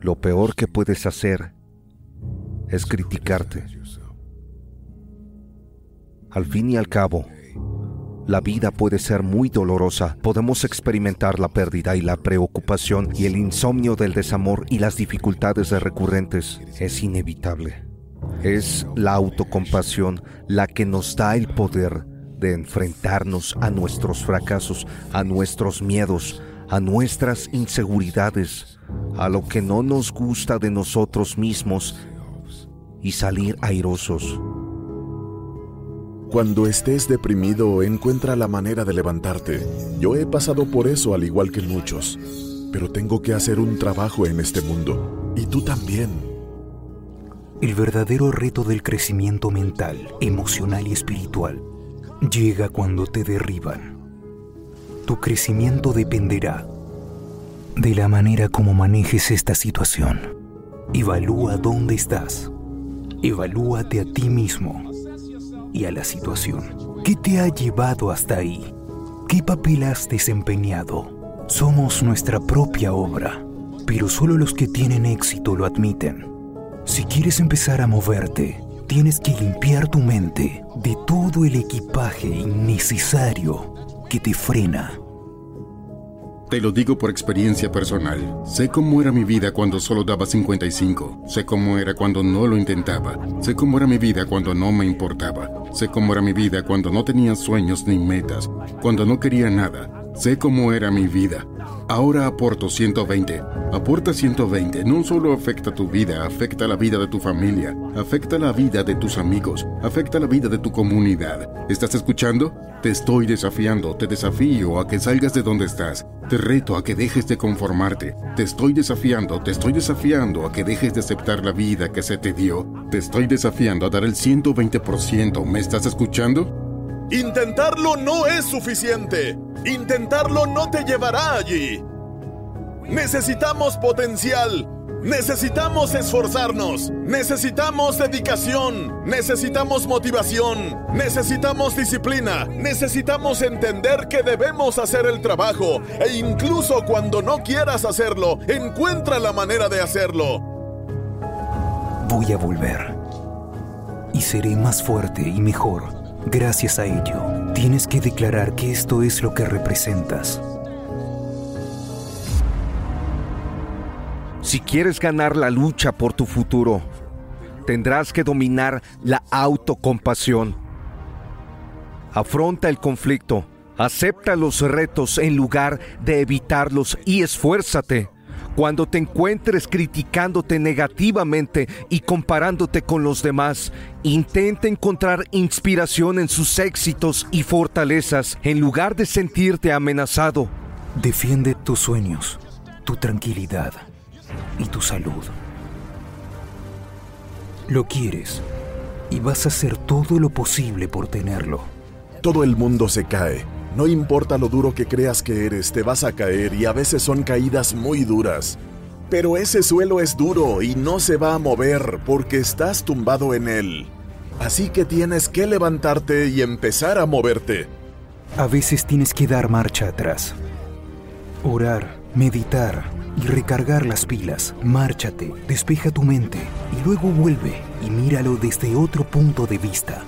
lo peor que puedes hacer es criticarte. Al fin y al cabo, la vida puede ser muy dolorosa. Podemos experimentar la pérdida y la preocupación y el insomnio del desamor y las dificultades recurrentes. Es inevitable. Es la autocompasión la que nos da el poder de enfrentarnos a nuestros fracasos, a nuestros miedos, a nuestras inseguridades, a lo que no nos gusta de nosotros mismos y salir airosos. Cuando estés deprimido, encuentra la manera de levantarte. Yo he pasado por eso al igual que muchos, pero tengo que hacer un trabajo en este mundo. Y tú también. El verdadero reto del crecimiento mental, emocional y espiritual llega cuando te derriban. Tu crecimiento dependerá de la manera como manejes esta situación. Evalúa dónde estás. Evalúate a ti mismo y a la situación. ¿Qué te ha llevado hasta ahí? ¿Qué papel has desempeñado? Somos nuestra propia obra, pero solo los que tienen éxito lo admiten. Si quieres empezar a moverte, tienes que limpiar tu mente de todo el equipaje innecesario que te frena. Te lo digo por experiencia personal. Sé cómo era mi vida cuando solo daba 55. Sé cómo era cuando no lo intentaba. Sé cómo era mi vida cuando no me importaba. Sé cómo era mi vida cuando no tenía sueños ni metas. Cuando no quería nada. Sé cómo era mi vida. Ahora aporto 120. Aporta 120 no solo afecta tu vida, afecta la vida de tu familia, afecta la vida de tus amigos, afecta la vida de tu comunidad. ¿Estás escuchando? Te estoy desafiando, te desafío a que salgas de donde estás. Te reto a que dejes de conformarte. Te estoy desafiando, te estoy desafiando a que dejes de aceptar la vida que se te dio. Te estoy desafiando a dar el 120%. ¿Me estás escuchando? Intentarlo no es suficiente. Intentarlo no te llevará allí. Necesitamos potencial. Necesitamos esforzarnos. Necesitamos dedicación. Necesitamos motivación. Necesitamos disciplina. Necesitamos entender que debemos hacer el trabajo. E incluso cuando no quieras hacerlo, encuentra la manera de hacerlo. Voy a volver. Y seré más fuerte y mejor. Gracias a ello, tienes que declarar que esto es lo que representas. Si quieres ganar la lucha por tu futuro, tendrás que dominar la autocompasión. Afronta el conflicto, acepta los retos en lugar de evitarlos y esfuérzate. Cuando te encuentres criticándote negativamente y comparándote con los demás, intenta encontrar inspiración en sus éxitos y fortalezas en lugar de sentirte amenazado. Defiende tus sueños, tu tranquilidad y tu salud. Lo quieres y vas a hacer todo lo posible por tenerlo. Todo el mundo se cae. No importa lo duro que creas que eres, te vas a caer y a veces son caídas muy duras. Pero ese suelo es duro y no se va a mover porque estás tumbado en él. Así que tienes que levantarte y empezar a moverte. A veces tienes que dar marcha atrás. Orar, meditar y recargar las pilas. Márchate, despeja tu mente y luego vuelve y míralo desde otro punto de vista.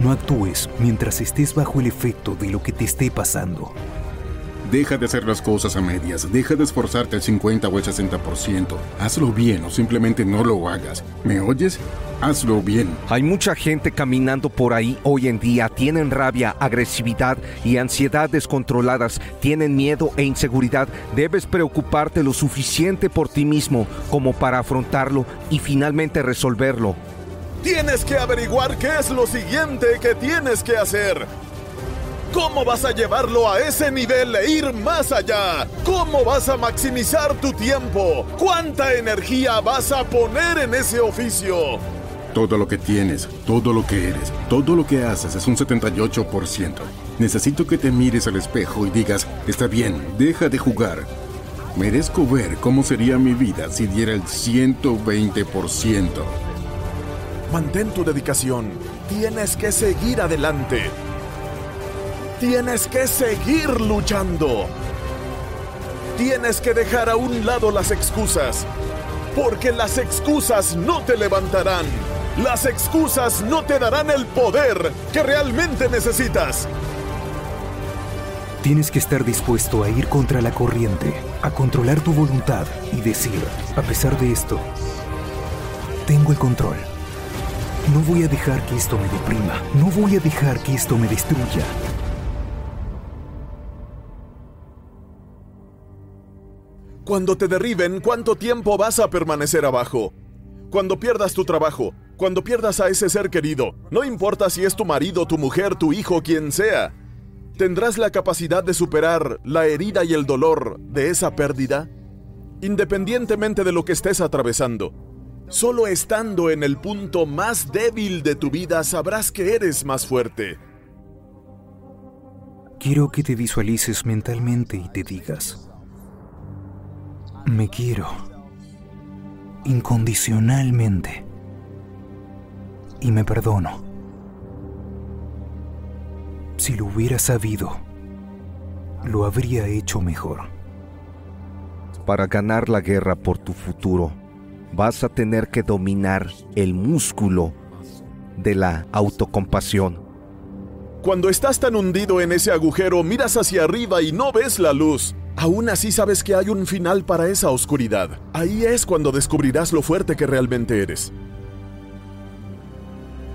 No actúes mientras estés bajo el efecto de lo que te esté pasando. Deja de hacer las cosas a medias, deja de esforzarte al 50 o el 60%. Hazlo bien o simplemente no lo hagas. ¿Me oyes? Hazlo bien. Hay mucha gente caminando por ahí hoy en día, tienen rabia, agresividad y ansiedad descontroladas, tienen miedo e inseguridad. Debes preocuparte lo suficiente por ti mismo como para afrontarlo y finalmente resolverlo. Tienes que averiguar qué es lo siguiente que tienes que hacer. ¿Cómo vas a llevarlo a ese nivel e ir más allá? ¿Cómo vas a maximizar tu tiempo? ¿Cuánta energía vas a poner en ese oficio? Todo lo que tienes, todo lo que eres, todo lo que haces es un 78%. Necesito que te mires al espejo y digas, está bien, deja de jugar. Merezco ver cómo sería mi vida si diera el 120%. Mantén tu dedicación. Tienes que seguir adelante. Tienes que seguir luchando. Tienes que dejar a un lado las excusas. Porque las excusas no te levantarán. Las excusas no te darán el poder que realmente necesitas. Tienes que estar dispuesto a ir contra la corriente, a controlar tu voluntad y decir, a pesar de esto, tengo el control. No voy a dejar que esto me deprima. No voy a dejar que esto me destruya. Cuando te derriben, ¿cuánto tiempo vas a permanecer abajo? Cuando pierdas tu trabajo, cuando pierdas a ese ser querido, no importa si es tu marido, tu mujer, tu hijo, quien sea, ¿tendrás la capacidad de superar la herida y el dolor de esa pérdida? Independientemente de lo que estés atravesando, solo estando en el punto más débil de tu vida sabrás que eres más fuerte. Quiero que te visualices mentalmente y te digas, me quiero incondicionalmente y me perdono. Si lo hubiera sabido, lo habría hecho mejor. Para ganar la guerra por tu futuro, vas a tener que dominar el músculo de la autocompasión. Cuando estás tan hundido en ese agujero, miras hacia arriba y no ves la luz. Aún así sabes que hay un final para esa oscuridad. Ahí es cuando descubrirás lo fuerte que realmente eres.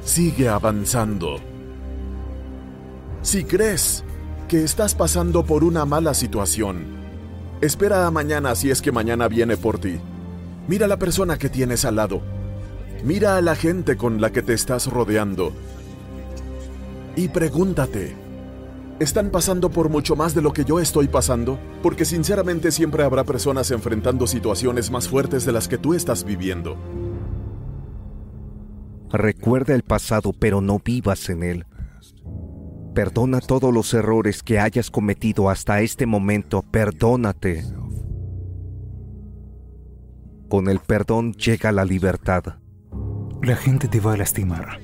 Sigue avanzando. Si crees que estás pasando por una mala situación, espera a mañana si es que mañana viene por ti. Mira a la persona que tienes al lado. Mira a la gente con la que te estás rodeando. Y pregúntate, ¿están pasando por mucho más de lo que yo estoy pasando? Porque sinceramente siempre habrá personas enfrentando situaciones más fuertes de las que tú estás viviendo. Recuerda el pasado, pero no vivas en él. Perdona todos los errores que hayas cometido hasta este momento. Perdónate. Con el perdón llega la libertad. La gente te va a lastimar.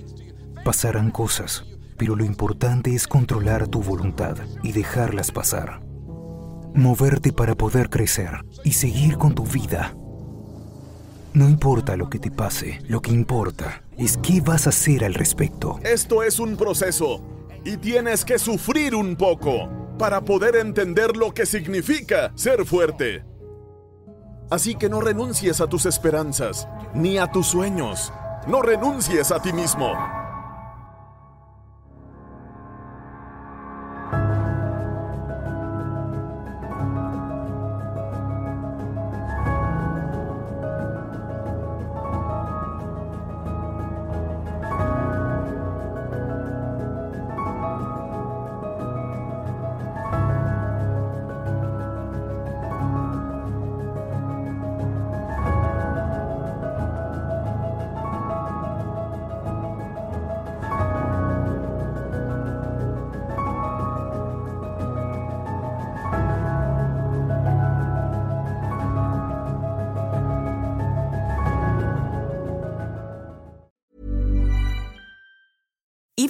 Pasarán cosas, pero lo importante es controlar tu voluntad y dejarlas pasar. Moverte para poder crecer y seguir con tu vida. No importa lo que te pase, lo que importa es qué vas a hacer al respecto. Esto es un proceso y tienes que sufrir un poco para poder entender lo que significa ser fuerte. Así que no renuncies a tus esperanzas ni a tus sueños. No renuncies a ti mismo.